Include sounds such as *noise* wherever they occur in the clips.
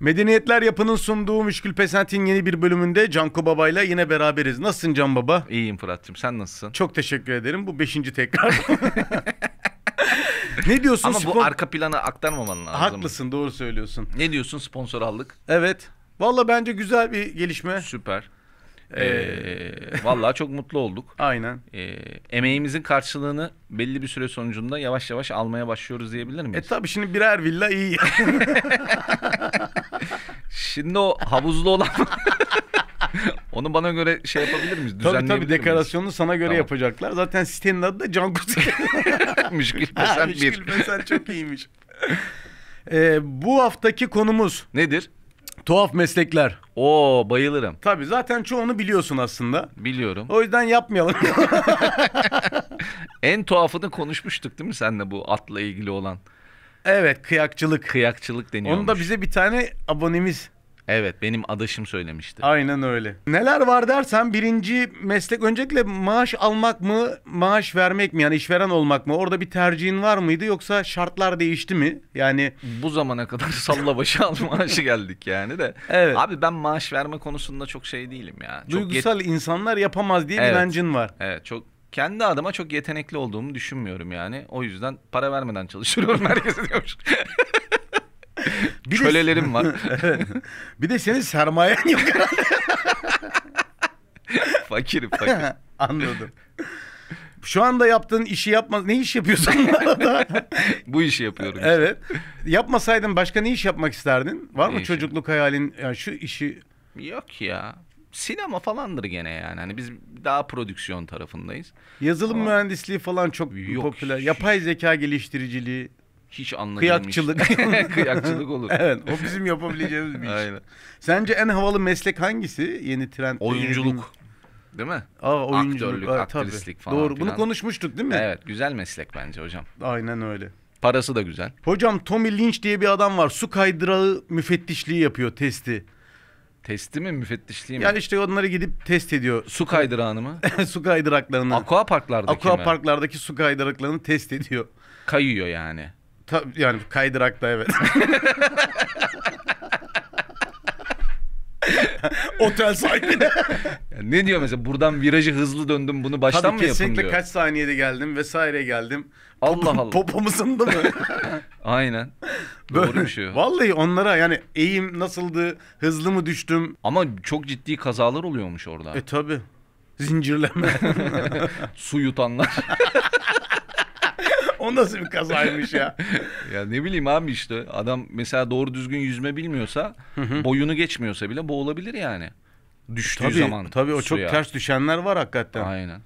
Medeniyetler Yapı'nın sunduğu Müşkül Pesent'in yeni bir bölümünde Canko Baba'yla yine beraberiz. Nasılsın Can Baba? İyiyim Fırat'cığım sen nasılsın? Çok teşekkür ederim. Bu beşinci tekrar. *laughs* ne diyorsun? Ama bu spon- arka planı aktarmaman lazım. Haklısın doğru söylüyorsun. Ne diyorsun sponsor aldık? Evet. Valla bence güzel bir gelişme. Süper. Ee, vallahi çok mutlu olduk. *laughs* Aynen. Ee, emeğimizin karşılığını belli bir süre sonucunda yavaş yavaş almaya başlıyoruz diyebilir E miyiz? tabi şimdi birer villa iyi. *laughs* Şimdi o havuzlu olan *laughs* onu bana göre şey yapabilir miyiz? tabii tabii miyiz? dekorasyonunu sana göre Tamam. yapacaklar. Zaten sitenin adı da Canko Site. *laughs* *laughs* Müşkül Müşkül 1. Pesent çok iyiymiş. Ee, bu haftaki konumuz Nedir? tuhaf meslekler. Oo bayılırım. Tabii zaten çoğunu biliyorsun aslında. Biliyorum. O yüzden yapmayalım. En tuhafını konuşmuştuk değil mi senle bu atla ilgili olan? evet kıyakçılık. Kıyakçılık deniyormuş. Onu da bize bir tane abonemiz. Evet benim adaşım söylemişti. Aynen öyle. Neler var dersen birinci meslek öncelikle maaş almak mı, maaş vermek mi? Yani işveren olmak mı? Orada bir tercihin var mıydı yoksa şartlar değişti mi? Yani Bu zamana kadar *laughs* salla başı al maaşı geldik yani de. Evet. Abi ben maaş verme konusunda çok şey değilim ya. Çok yet- duygusal insanlar yapamaz diye Evet. inancın var. Evet çok kendi adıma çok yetenekli olduğumu düşünmüyorum yani. O yüzden para vermeden çalışıyorum *laughs* herkese diyormuş. Bir de- Kölelerim var. *laughs* Evet. bir de senin sermayen yok. *laughs* Fakirim fakir. *laughs* Anladım. Şu anda yaptığın işi yapmaz. Ne iş yapıyorsun bu arada? Bu işi yapıyorum. işte. evet. Yapmasaydın başka ne iş yapmak isterdin? Var Ne mı işi? çocukluk hayalin? Yani şu işi Yok ya. Sinema falandır gene yani. Hani biz daha prodüksiyon tarafındayız. yazılım Ama- mühendisliği falan çok Yok, popüler. Yapay zeka geliştiriciliği. Hiç anladığım Kıyakçılık. *laughs* Kıyakçılık *laughs* olur. Evet, o bizim yapabileceğimiz bir iş. Aynen. Sence en havalı meslek hangisi? Yeni trend. Oyunculuk. Değil mi? Aa, oyunculuk. Aktörlük, Aa, aktrislik tabii. falan Doğru. Bunu konuşmuştuk değil mi? Evet güzel meslek bence hocam. Aynen öyle. Parası da güzel. Hocam Tommy Lynch diye bir adam var. Su kaydırağı müfettişliği yapıyor testi. Testi mi müfettişliği mi? Yani işte onları gidip test ediyor. Su kaydırağını mı? *laughs* su kaydıraklarını. Aqua parklardaki Aqua mi? parklardaki su kaydıraklarını test ediyor. Kayıyor yani. Ta- yani kaydırakta evet. *laughs* Otel sahibi. Ya ne diyor mesela buradan virajı hızlı döndüm bunu baştan Tabii mı yapın kesinlikle diyor. kaç saniyede geldim vesaire geldim. Allah Allah. Popom ısındı mı? *laughs* Aynen. Doğru bir şey. o. Vallahi onlara yani eğim nasıldı, hızlı mı düştüm? Ama çok ciddi kazalar oluyormuş orada. E tabi. Zincirleme. *laughs* Su yutanlar. *laughs* o nasıl bir kazaymış ya? *laughs* ya ne bileyim abi işte adam mesela doğru düzgün yüzme bilmiyorsa boyunu geçmiyorsa bile boğulabilir yani. Düştüğü Tabii, zaman tabii o çok suya. ters düşenler var hakikaten. Aynen.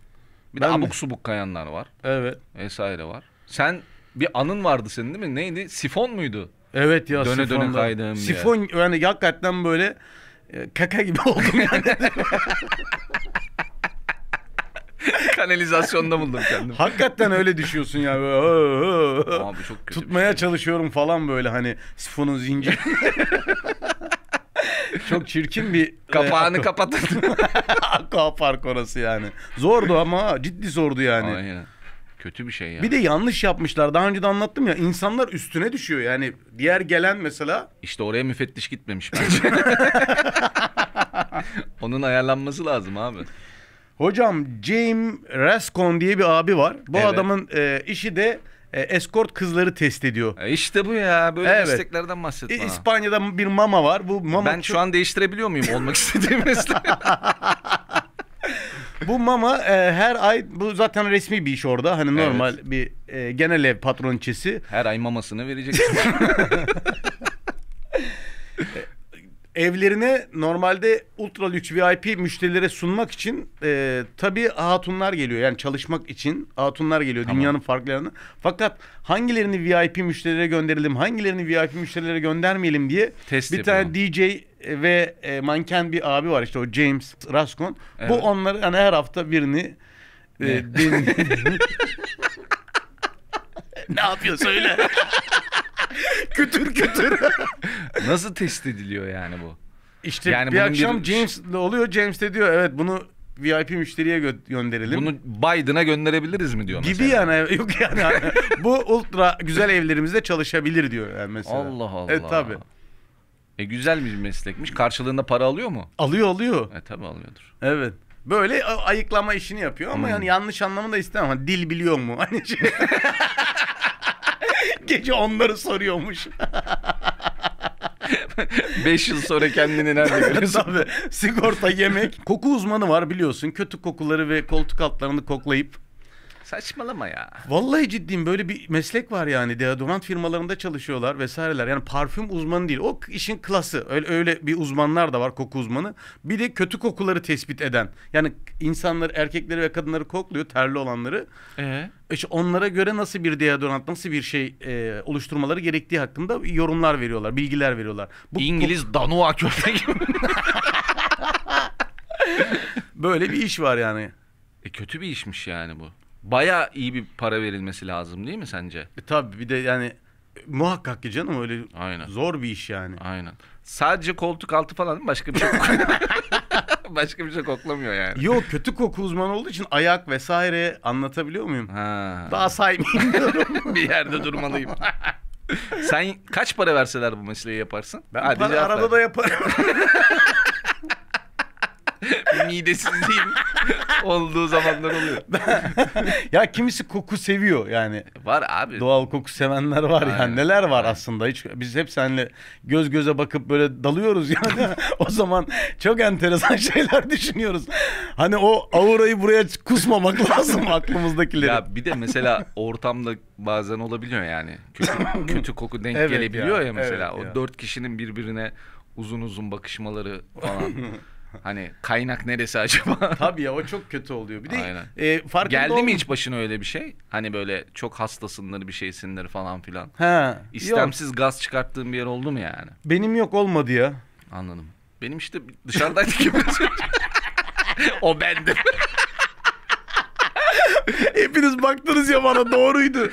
Bir Ben de abuk subuk kayanlar var Evet. vesaire var. Sen bir anın vardı senin değil mi? Neydi? Sifon muydu? Evet ya Döne döne sifonda. kaydığım diye. Sifon yani hakikaten böyle e, kaka gibi *laughs* oldum yani. *laughs* Kanalizasyonda buldum kendimi. hakikaten öyle düşüyorsun ya. Böyle. Abi çok kötü Tutmaya şey. çalışıyorum falan böyle hani sifonun zinciri. *laughs* Çok çirkin bir Kapağını e, kapatın. *laughs* aqua park orası yani. Zordu ama ciddi zordu yani. Aynen. Kötü bir şey ya. Bir de yanlış yapmışlar. Daha önce de anlattım ya. insanlar üstüne düşüyor. Yani diğer gelen mesela İşte oraya müfettiş gitmemiş bence. Onun ayarlanması lazım abi. Hocam James Rascon diye bir abi var. Bu Evet. adamın e, işi de e, escort kızları test ediyor. E işte bu ya. Böyle Evet. mesleklerden bahset bana. İspanya'da bir mama var. Bu mama Ben şu an değiştirebiliyor muyum olmak istediğim *laughs* mesleği? *laughs* bu mama e, her ay bu zaten resmi bir iş orada. Hani Evet. normal bir e, genel ev patroniçesi. Her ay mamasını vereceksin. *laughs* evlerine normalde ultra lüks VIP müşterilere sunmak için e, tabii hatunlar geliyor. Yani çalışmak için hatunlar geliyor Tamam. dünyanın farklı. Fakat hangilerini VIP müşterilere gönderelim, hangilerini VIP müşterilere göndermeyelim diye Test bir yapıyor. tane DJ ve e, manken bir abi var işte o James Rascon. Bu Evet. onları hani her hafta birini e, *laughs* Ne? din- ne yapıyor söyle. *laughs* *laughs* kütür kütür. *laughs* Nasıl test ediliyor yani bu? İşte Yani bir akşam bir- James oluyor. James de diyor evet bunu VIP müşteriye gö- gönderelim. Bunu Biden'a gönderebiliriz mi diyor gibi mesela. yani yok yani bu ultra güzel evlerimizde çalışabilir diyor yani mesela. Allah Allah. Evet tabi. E güzel bir meslekmiş. Karşılığında para alıyor mu? Alıyor alıyor. E tabi alıyordur. Evet. Böyle ayıklama işini yapıyor ama Hmm. yani yanlış anlamını da istemem. Hani dil biliyor mu? Hani şey... *laughs* Gece onları soruyormuş. *laughs* 5 yıl sonra kendini nerede görüyorsun? Tabii. Sigorta, yemek. Koku uzmanı var biliyorsun. Kötü kokuları ve koltuk altlarını koklayıp. Saçmalama ya. Vallahi ciddiyim böyle bir meslek var yani. Deodorant firmalarında çalışıyorlar vesaireler. Yani parfüm uzmanı değil. O işin klası. Öyle, öyle bir uzmanlar da var koku uzmanı. Bir de kötü kokuları tespit eden. Yani insanları, erkekleri ve kadınları kokluyor terli olanları. E İşte onlara göre nasıl bir deodorant, nasıl bir şey e, oluşturmaları gerektiği hakkında yorumlar veriyorlar, bilgiler veriyorlar. Bu İngiliz Danua köpeği gibi. *laughs* böyle bir iş var yani. E kötü bir işmiş yani bu. Baya iyi bir para verilmesi lazım değil mi sence? E, tabii bir de yani e, muhakkak ki canım öyle Aynen. zor bir iş yani. Aynen. Sadece koltuk altı falan başka bir şey *laughs* başka bir şey koklamıyor yani. Yok kötü koku uzmanı olduğu için ayak vesaire anlatabiliyor muyum? Ha. Daha saymayayım *laughs* bir yerde durmalıyım. *laughs* Sen kaç para verseler bu mesleği yaparsın? Ben Hadi para arada da yaparım. midesizliğim *laughs* olduğu zamanlar oluyor. *laughs* ya kimisi koku seviyor yani. Var abi. Doğal koku sevenler var Aynen. yani. Neler var aslında. Hiç biz hep seninle göz göze bakıp böyle dalıyoruz yani. *laughs* o zaman çok enteresan şeyler düşünüyoruz. Hani o aurayı buraya kusmamak lazım aklımızdakileri. Ya bir de mesela ortamda bazen olabiliyor yani. Kötü, kötü koku denk Evet gelebiliyor ya, ya, mesela. evet o ya. dört kişinin birbirine uzun uzun bakışmaları falan. Hani kaynak neresi acaba? *laughs* Tabii ya o çok kötü oluyor. Bir de Aynen. e, farkında Geldi mi hiç başına öyle bir şey? Hani böyle çok hastasındır bir şeysindir falan filan. Yok. İstemsiz gaz çıkarttığın bir yer oldu mu yani? Benim yok olmadı ya. Anladım. Benim işte dışarıdaydık gibi. *laughs* o bendim. Hepiniz baktınız ya bana doğruydu.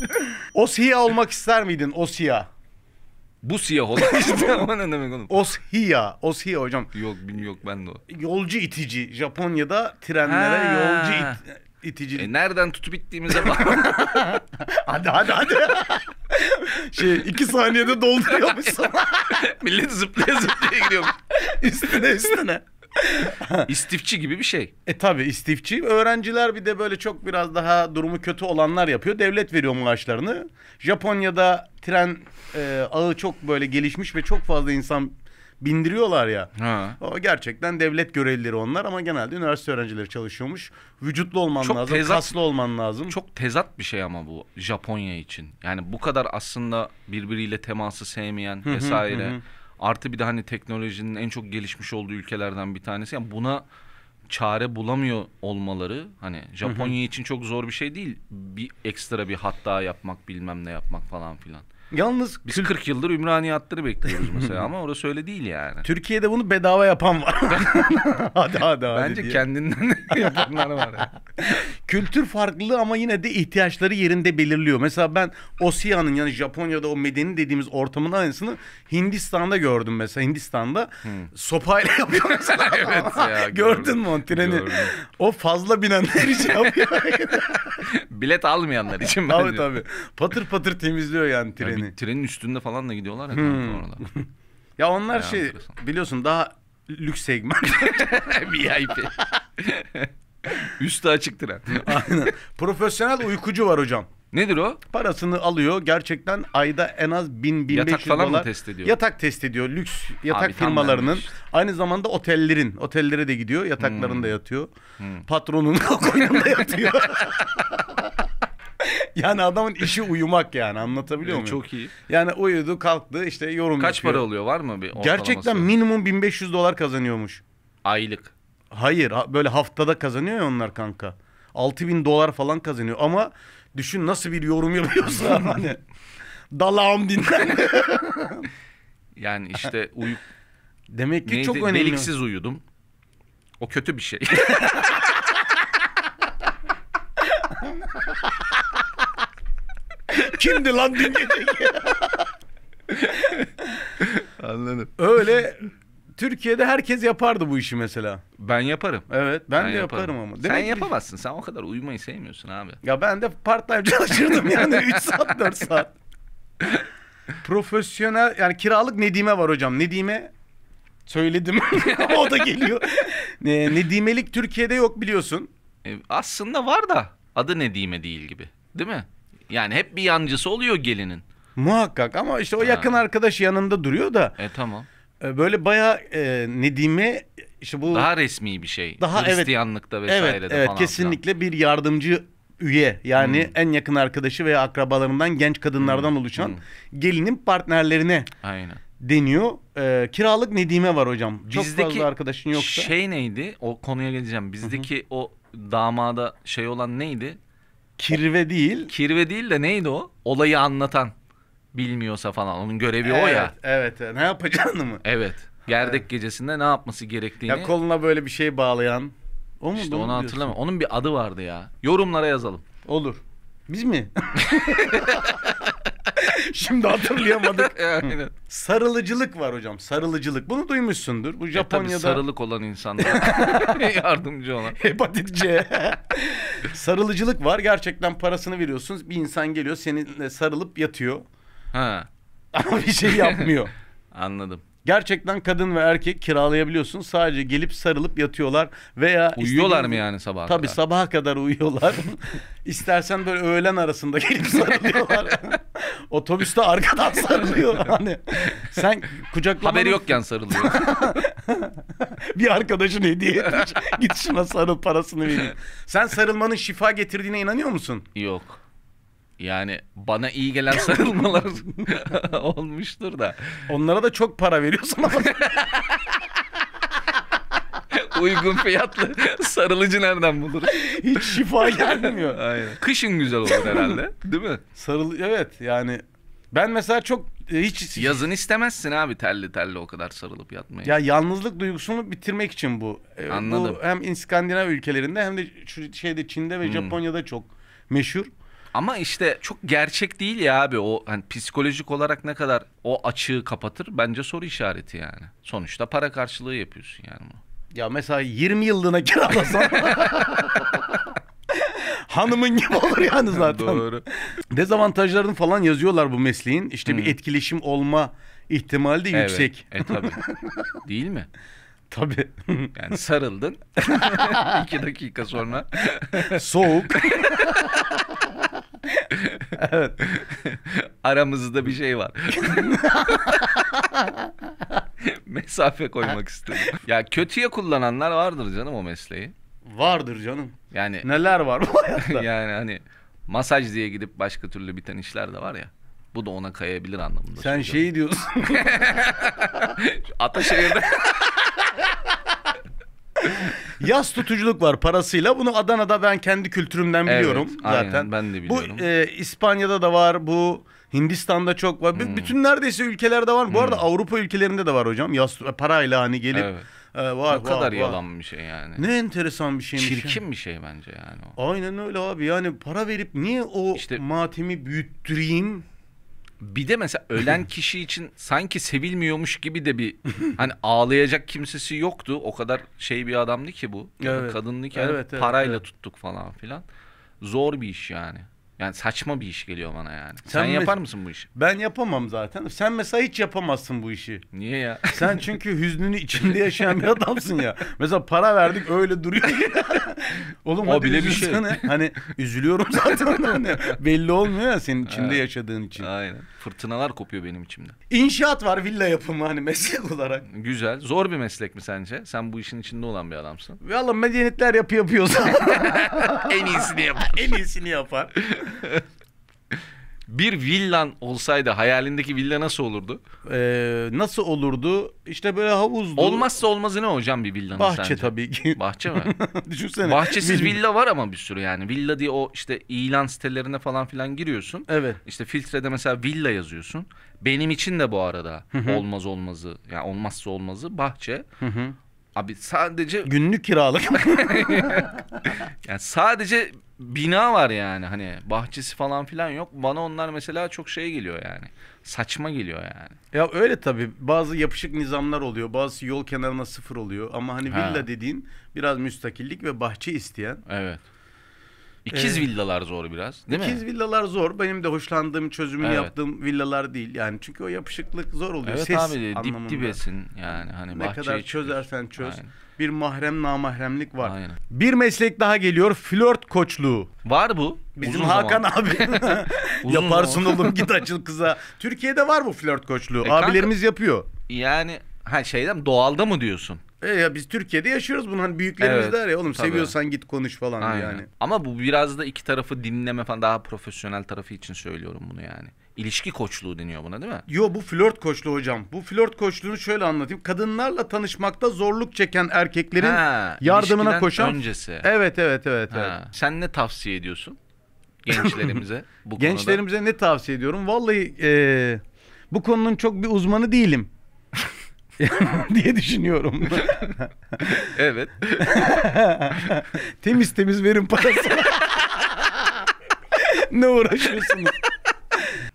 *laughs* o siyah olmak ister miydin? O siyah. Bu siyah olan *laughs* işte. *laughs* O ne demek oğlum? Oshiya. Oshiya hocam. Yok bilmiyorum yok ben de o. Yolcu itici. Japonya'da trenlere Ha. yolcu it- itici. E nereden tutup ittiğimize bak. *laughs* hadi hadi hadi. şey iki saniyede dolduruyormuşsun. Millet zıplaya zıplaya gidiyor. üstüne üstüne. *laughs* İstifçi gibi bir şey. E tabi istifçi. Öğrenciler bir de böyle çok biraz daha durumu kötü olanlar yapıyor. Devlet veriyor maaşlarını. Japonya'da tren e, ağı çok böyle gelişmiş ve çok fazla insan bindiriyorlar ya. Ha. O gerçekten devlet görevlileri onlar ama genelde üniversite öğrencileri çalışıyormuş. Vücutlu olman Çok lazım, tezat- kaslı olman lazım. Çok tezat bir şey ama bu Japonya için. Yani bu kadar aslında birbiriyle teması sevmeyen hı, vesaire. hı hı. Artı bir de hani teknolojinin en çok gelişmiş olduğu ülkelerden bir tanesi. Yani buna çare bulamıyor olmaları hani Japonya için çok zor bir şey değil. Bir ekstra bir hat daha yapmak bilmem ne yapmak falan filan. Yalnız Biz kül- 40 yıldır Ümraniye hatları bekliyoruz mesela ama orası öyle değil yani. Türkiye'de bunu bedava yapan var. *laughs* hadi hadi hadi Bence diye. kendinden *laughs* yapanlar var. ya. Kültür farklılığı ama yine de ihtiyaçları yerinde belirliyor. Mesela ben Osya'nın yani Japonya'da o medeni dediğimiz ortamın aynısını Hindistan'da gördüm mesela. Hindistan'da sopayla yapıyor *laughs* mesela. Evet ya, Gördün mü o treni? Gördüm. O fazla binenler için yapıyor. *laughs* Bilet almayanlar için tabii bence. tabii. Patır patır temizliyor yani Ya treni. bir trenin üstünde falan da gidiyorlar ya Hmm. orada. Ya onlar Ya, şey biliyorsun daha lüks segment. *laughs* VIP. Üstü açık tren. *laughs* Aynen. Profesyonel uykucu var hocam. Nedir o? Parasını alıyor. Gerçekten ayda en az 1000 1500 Yatak falan mı dolar. test ediyor? Yatak test ediyor. Lüks yatak Abi firmalarının. işte. Aynı zamanda otellerin. Otellere de gidiyor. Yataklarında Hmm. yatıyor. Patronun koynunda yatıyor. *laughs* yani adamın işi uyumak yani anlatabiliyor muyum? Çok iyi. Yani uyudu kalktı işte yorum Kaç yapıyor. para oluyor var mı bir? Gerçekten minimum 1500 dolar kazanıyormuş. Aylık. Hayır ha- böyle haftada kazanıyor ya onlar kanka. 6000 dolar falan kazanıyor ama düşün nasıl bir yorum yapıyorsa *laughs* hani dalağım dinlen. *laughs* Yani işte uyu... Demek ki Neydi? çok önemli. Deliksiz uyudum. O kötü bir şey. *laughs* Kimdi lan dün gece? Anladım. Öyle Türkiye'de herkes yapardı bu işi mesela. Ben yaparım. Evet ben, de yaparım, ama. Sen Demek ki- yapamazsın. Sen o kadar uyumayı sevmiyorsun abi. Ya ben de part time çalışırdım yani *laughs* 3 saat 4 saat. Profesyonel yani kiralık Nedime var hocam. Nedime söyledim. *laughs* o da geliyor. Ne, Nedimelik Türkiye'de yok biliyorsun. E, aslında var da adı Nedime değil gibi. Değil mi? Yani hep bir yancısı oluyor gelinin. Muhakkak ama işte o Ha. yakın arkadaş yanında duruyor da E tamam. e, böyle bayağı e, Nedime işte bu Daha resmi bir şey. Daha evet. Hristiyanlıkta vesairede evet evet falan kesinlikle bir yardımcı üye yani Hmm. en yakın arkadaşı veya akrabalarından genç kadınlardan oluşan Hmm. gelinin partnerlerine. Aynen. deniyor. E, kiralık Nedime var hocam. Çok Bizdeki fazla arkadaşın yoksa. Şey neydi? O konuya geleceğim. Bizdeki o damada şey olan neydi? Kirve değil. Kirve değil de neydi o? Olayı anlatan. Bilmiyorsa falan. Onun görevi o Evet, ya. Evet, evet. Ne yapacağını mı? Evet. Gerdek gecesinde ne yapması gerektiğini. Ya koluna böyle bir şey bağlayan. O mu? işte onu hatırlamıyorum. Onun bir adı vardı ya. Yorumlara yazalım. Olur. Biz mi? *laughs* *laughs* Şimdi hatırlayamadık. *laughs* Aynen. Sarılıcılık var hocam. Sarılıcılık. Bunu duymuşsundur. Bu E Japonya'da sarılık olan insanlar yardımcı olan. hepatit C. Sarılıcılık var. Gerçekten parasını veriyorsunuz. Bir insan geliyor seninle sarılıp yatıyor. Ha, Ama bir şey yapmıyor. anladım. Gerçekten kadın ve erkek kiralayabiliyorsun. Sadece gelip sarılıp yatıyorlar veya Uyuyorlar mı yani sabaha Tabii kadar? sabaha kadar uyuyorlar. *laughs* İstersen böyle öğlen arasında gelip *laughs* sarılıyorlar. Otobüste arkadan sarılıyor. Hani sen kucaklamanın Haberi yokken sarılıyor. *laughs* bir arkadaşın hediye etmiş. Git şuna sarıl parasını vereyim. Sen sarılmanın şifa getirdiğine inanıyor musun? Yok. Yani bana iyi gelen *laughs* sarılmalar *laughs* olmuştur da. Onlara da çok para veriyorsun ama *laughs* Uygun fiyatlı sarılıcı nereden buluruz? hiç şifa gelmiyor. Aynen. Kışın güzel olur herhalde. Değil mi? Sarıl evet yani ben mesela çok e, hiç Yazın istemezsin abi telli telli o kadar sarılıp yatmayı. Ya yalnızlık duygusunu bitirmek için bu. Ee, Anladım. Bu hem İskandinav ülkelerinde hem de şu şeyde Çin'de ve Hmm. Japonya'da çok meşhur. Ama işte çok gerçek değil ya abi o hani psikolojik olarak ne kadar o açığı kapatır bence soru işareti yani. Sonuçta para karşılığı yapıyorsun yani bunu. Ya mesela 20 yıllığına kiralasan *laughs* hanımın gibi olur yani zaten. Doğru. Dezavantajlarını falan yazıyorlar bu mesleğin. İşte bir Hmm. etkileşim olma ihtimali de Evet. yüksek. E tabi. *laughs* Değil mi? Tabii. Yani sarıldın. *laughs* iki dakika sonra Soğuk. Evet. aramızda bir şey var. Mesafe koymak istedim. Ya kötüye kullananlar vardır canım o mesleği. Vardır canım. Yani Neler var bu hayatta? *laughs* yani hani masaj diye gidip başka türlü biten işler de var ya. Bu da ona kayabilir anlamında. Sen söylüyorum. şey diyorsun. *laughs* Ataşehir'de Yaz tutuculuk var parasıyla. Bunu Adana'da ben kendi kültürümden Evet, biliyorum aynen, zaten. ben de biliyorum. Bu e, İspanya'da da var. Bu Hindistan'da çok var. Hmm. Bütün neredeyse ülkelerde var. Bu arada Avrupa ülkelerinde de var hocam. Yaz parayla hani gelip Evet. e, var, o kadar var, yalan bir şey yani. Ne enteresan bir şeymiş. Çirkin bir şey bence yani o. Aynen öyle abi. Yani para verip niye o İşte- matemi büyüttüreyim? Bir de mesela ölen *laughs* kişi için sanki sevilmiyormuş gibi de bir hani ağlayacak kimsesi yoktu. O kadar şey bir adamdı ki bu. Evet. Kadındı ki hani Evet, evet, parayla evet. tuttuk falan filan. Zor bir iş yani. Yani saçma bir iş geliyor bana yani. Sen, Sen yapar mısın bu işi? Ben yapamam zaten. Sen mesela hiç yapamazsın bu işi. Niye ya? *laughs* Sen çünkü hüznünü içinde yaşayan bir adamsın ya. Mesela para verdik öyle duruyor. *laughs* Oğlum O bile bir şey. Hani üzülüyorum zaten. Hani belli olmuyor ya senin içinde Evet. yaşadığın için. Aynen. Fırtınalar kopuyor benim içimde. İnşaat var villa yapımı hani meslek olarak. Güzel. Zor bir meslek mi sence? Sen bu işin içinde olan bir adamsın. Valla medeniyetler yapı yapıyorsa en iyisini yap. en iyisini yapar. *laughs* Bir villan olsaydı hayalindeki villa nasıl olurdu? Ee, nasıl olurdu? İşte böyle havuzlu. Olmazsa olmazı ne hocam bir villanın Bahçe sence? tabii ki. Bahçe mi? *laughs* Düşünsene. Bahçesiz Vill- villa var ama bir sürü yani. Villa diye o işte ilan sitelerine falan filan giriyorsun. Evet. İşte filtrede mesela villa yazıyorsun. Benim için de bu arada olmaz olmazı yani olmazsa olmazı bahçe. Hı hı. Abi sadece Günlük kiralık. *laughs* yani sadece bina var yani hani bahçesi falan filan yok. Bana onlar mesela çok şey geliyor yani. Saçma geliyor yani. Ya öyle tabii. Bazı yapışık nizamlar oluyor. Bazı yol kenarına sıfır oluyor. Ama hani Ha. villa dediğin biraz müstakillik ve bahçe isteyen. Evet. İkiz Ee, villalar zor biraz değil İkiz mi? villalar zor. Benim de hoşlandığım, çözümünü Evet. yaptığım villalar değil. Yani çünkü o yapışıklık zor oluyor. Evet Ses abi dip anlamında. dibesin yani hani Ne kadar çözersen çöz. Aynen. Bir mahrem namahremlik var. Aynen. Bir meslek daha geliyor. Flört koçluğu. Var bu. Bizim Uzun Hakan zaman. abi. *laughs* *laughs* Yaparsın oğlum git açıl kıza. Türkiye'de var bu flört koçluğu. E kanka- Abilerimiz yapıyor. Yani ha şeyden doğalda mı diyorsun? E ya biz Türkiye'de yaşıyoruz bunu. Hani büyüklerimiz Evet, der ya oğlum tabii. seviyorsan git konuş falan Aynen. yani. Ama bu biraz da iki tarafı dinleme falan daha profesyonel tarafı için söylüyorum bunu yani. İlişki koçluğu deniyor buna değil mi? Yo bu flört koçluğu hocam. Bu flört koçluğunu şöyle anlatayım. Kadınlarla tanışmakta zorluk çeken erkeklerin Ha, yardımına ilişkiden koşan. öncesi. Evet evet evet. evet. Ha. Sen ne tavsiye ediyorsun gençlerimize bu *laughs* konuda? Gençlerimize ne tavsiye ediyorum? Vallahi e, bu konunun çok bir uzmanı değilim. *laughs* diye düşünüyorum. *laughs* Evet. *laughs* temiz temiz verin parası. ne uğraşıyorsunuz?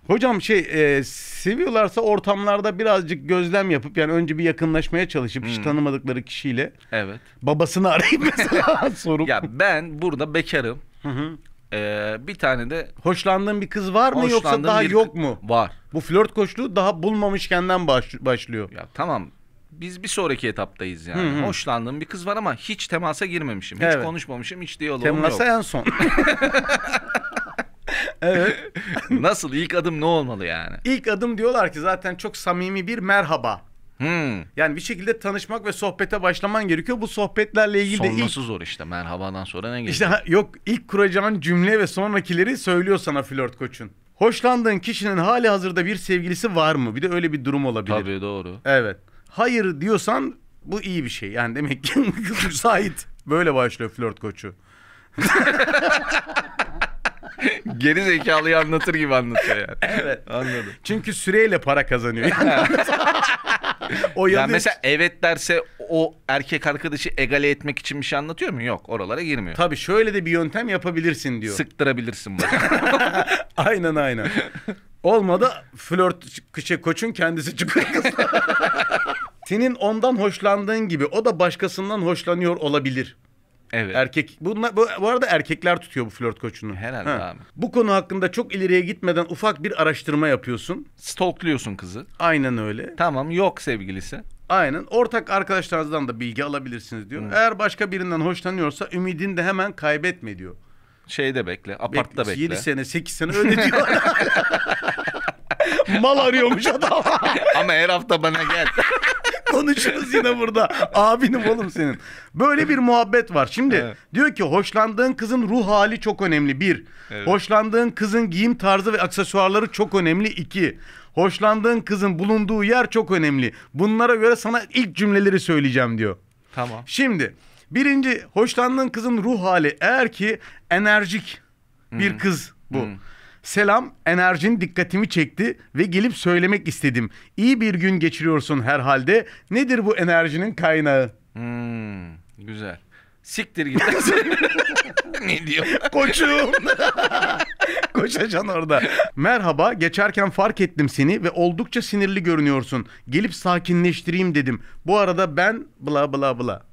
Hocam şey e, seviyorlarsa ortamlarda birazcık gözlem yapıp yani önce bir yakınlaşmaya çalışıp hiç Hmm. tanımadıkları kişiyle Evet. babasını arayıp mesela sorup Ya ben burada bekarım. Hı hı. Ee, bir tane de hoşlandığın bir kız var mı yoksa daha bir- yok mu? Var. Bu flört koçluğu daha bulmamışkenden baş, başlıyor. Ya tamam. Biz bir sonraki etaptayız yani. Hı hı. Hoşlandığım bir kız var ama hiç temasa girmemişim. Hiç Evet. konuşmamışım. Hiç diyaloğum Temasa yok. en son. *laughs* evet. Nasıl? ilk adım ne olmalı yani? İlk adım diyorlar ki zaten çok samimi bir merhaba. Hmm. Yani bir şekilde tanışmak ve sohbete başlaman gerekiyor. Bu sohbetlerle ilgili de ilk Sonrası zor işte. Merhabadan sonra ne geliyor? işte ha- yok ilk kuracağın cümle ve sonrakileri söylüyor sana flört koçun. Hoşlandığın kişinin hali hazırda bir sevgilisi var mı? Bir de öyle bir durum olabilir. Tabii doğru. Evet. Hayır diyorsan bu iyi bir şey. Yani demek ki müsait. Böyle başlıyor flört koçu. *laughs* Geri zekalıyı anlatır gibi anlatıyor yani. Evet. Anladım. Çünkü süreyle para kazanıyor. *laughs* Yani o Ya yazıyor. mesela evet derse o erkek arkadaşı egale etmek için bir şey anlatıyor mu? Yok. Oralara girmiyor. Tabii şöyle de bir yöntem yapabilirsin diyor. Sıktırabilirsin bunu. *laughs* Aynen aynen. Olmadı flört şey, koçun kendisi çıkıyor. Senin ondan hoşlandığın gibi o da başkasından hoşlanıyor olabilir. evet. Erkek bunlar bu, bu arada erkekler tutuyor bu flört koçunu. Herhalde Ha. abi. Bu konu hakkında çok ileriye gitmeden ufak bir araştırma yapıyorsun. Stalkluyorsun kızı. Aynen öyle. Tamam yok sevgilisi. Aynen. Ortak arkadaşlarınızdan da bilgi alabilirsiniz diyor. Eğer başka birinden hoşlanıyorsa ümidini de hemen kaybetme diyor. Şeyde bekle. Apartta bekle. 7 sene 8 sene öyle diyor. *laughs* Mal arıyormuş adam. *laughs* Ama her hafta bana gel. *laughs* Konuşuruz yine burada. Abinim oğlum senin. Böyle bir muhabbet var. Şimdi Evet. diyor ki hoşlandığın kızın ruh hali çok önemli. Bir. Evet. Hoşlandığın kızın giyim tarzı ve aksesuarları çok önemli. İki. Hoşlandığın kızın bulunduğu yer çok önemli. Bunlara göre sana ilk cümleleri söyleyeceğim diyor. tamam. Şimdi birinci hoşlandığın kızın ruh hali eğer ki enerjik bir kız bu. Hmm. Selam enerjin dikkatimi çekti ve gelip söylemek istedim. İyi bir gün geçiriyorsun herhalde. Nedir bu enerjinin kaynağı? Hmm, güzel. Siktir git. *laughs* *laughs* ne diyor? Koçum. *laughs* Koşacaksın orada. Merhaba, geçerken fark ettim seni ve oldukça sinirli görünüyorsun. Gelip sakinleştireyim dedim. Bu arada ben bla bla bla.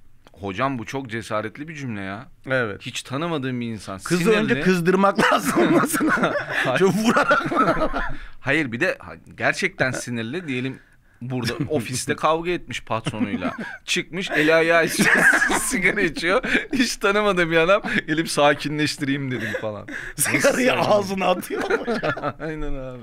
Hocam bu çok cesaretli bir cümle ya. Evet. Hiç tanımadığım bir insan. Kızı Sinirli. önce kızdırmak *laughs* lazım olmasına. *laughs* Çok vurarak. *laughs* Hayır bir de gerçekten sinirli diyelim burada ofiste kavga etmiş patronuyla. Çıkmış eli ayağı içiyor, sigara içiyor. Hiç tanımadığım bir adam gelip sakinleştireyim dedim falan. Sigarayı ağzına atıyor. Aynen abi.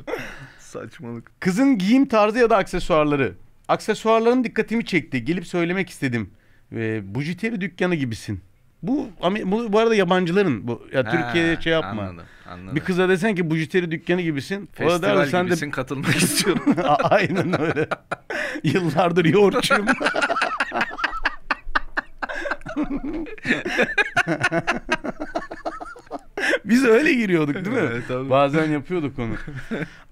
Saçmalık. Kızın giyim tarzı ya da aksesuarları. Aksesuarların dikkatimi çekti. Gelip söylemek istedim. Ve bujiteri dükkanı gibisin. Bu, bu bu arada yabancıların bu. Ya Ha, şey yapma. Anladım, anladım. Bir kıza desen ki bujiteri dükkanı gibisin. O da Festival der, sen gibisin katılmak *laughs* istiyorum. de aynen öyle. Yıllardır yoğurtçuyum. *laughs* *laughs* Biz öyle giriyorduk değil mi? Evet, tabii. Bazen yapıyorduk onu.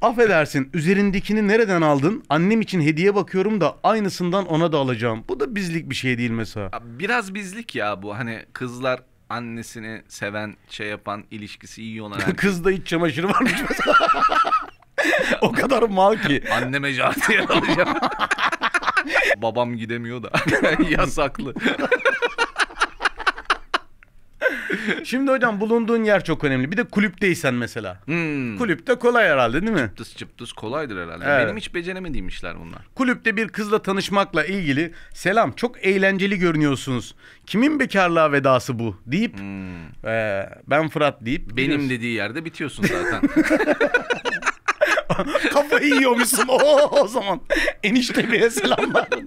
Affedersin üzerindekini nereden aldın? Annem için hediye bakıyorum da aynısından ona da alacağım. Bu da bizlik bir şey değil mesela. Biraz bizlik ya bu. Hani kızlar annesini seven, şey yapan, ilişkisi iyi olan *laughs* erkek. Kızda iç çamaşırı varmış mesela. *laughs* o kadar mal ki. Anneme jartiyer alacağım. *laughs* Babam gidemiyor da. Yasaklı. Şimdi hocam bulunduğun yer çok önemli. Bir de kulüpteysen mesela. Hmm. Kulüpte kolay herhalde değil mi? Çıptıs çıptıs kolaydır herhalde. Evet. Benim hiç beceremediğim işler bunlar. Kulüpte bir kızla tanışmakla ilgili selam çok eğlenceli görünüyorsunuz. Kimin bekarlığa vedası bu deyip eee, ben Fırat deyip Hmm. Benim gidiyorsun. dediği yerde bitiyorsun zaten. *laughs* kafayı yiyormuşsun o, o zaman. Enişte beye selamlar. *laughs*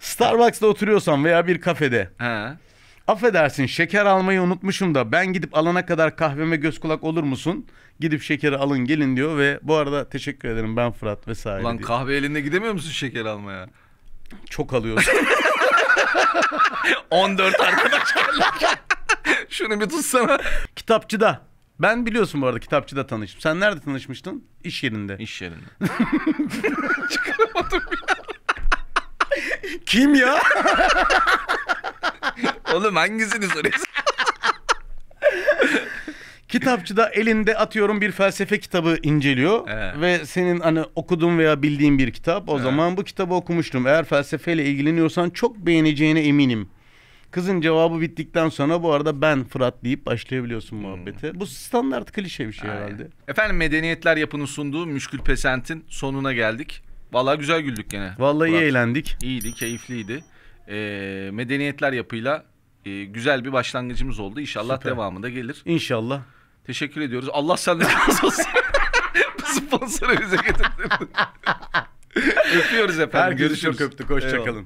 Starbucks'ta oturuyorsan veya bir kafede He. Affedersin şeker almayı unutmuşum da ben gidip alana kadar kahveme göz kulak olur musun? Gidip şekeri alın gelin diyor ve bu arada teşekkür ederim ben Fırat vesaire Ulan diyor. kahve elinde gidemiyor musun şeker almaya? Çok alıyorsun. *laughs* *laughs* 14 arkadaş. *laughs* Şunu bir tutsana. Kitapçıda. Ben biliyorsun bu arada kitapçıda tanıştım. Sen nerede tanışmıştın? İş yerinde. İş yerinde. Kim ya? Oğlum hangisini soruyorsun? *laughs* Kitapçıda elinde atıyorum bir felsefe kitabı inceliyor Evet. ve senin hani okuduğun veya bildiğin bir kitap. O Evet. zaman bu kitabı okumuştum. Eğer felsefeyle ilgileniyorsan çok beğeneceğine eminim. Kızın cevabı bittikten sonra bu arada ben Fırat deyip başlayabiliyorsun muhabbete. Bu standart klişe bir şey Aynen. herhalde. Efendim Medeniyetler Yapı'nın sunduğu Müşkül Pesent'in sonuna geldik. Vallahi güzel güldük gene. Vallahi iyi eğlendik. İyiydi, keyifliydi. Ee, medeniyetler yapıyla e, güzel bir başlangıcımız oldu. İnşallah Süper. devamı da gelir. İnşallah. Teşekkür ediyoruz. Allah senden *laughs* razı olsun. Sponsoru bize getirdin. *laughs* Öpüyoruz efendim. Herkesi Görüşürüz. çok öptük. Hoşçakalın. Eyvallah.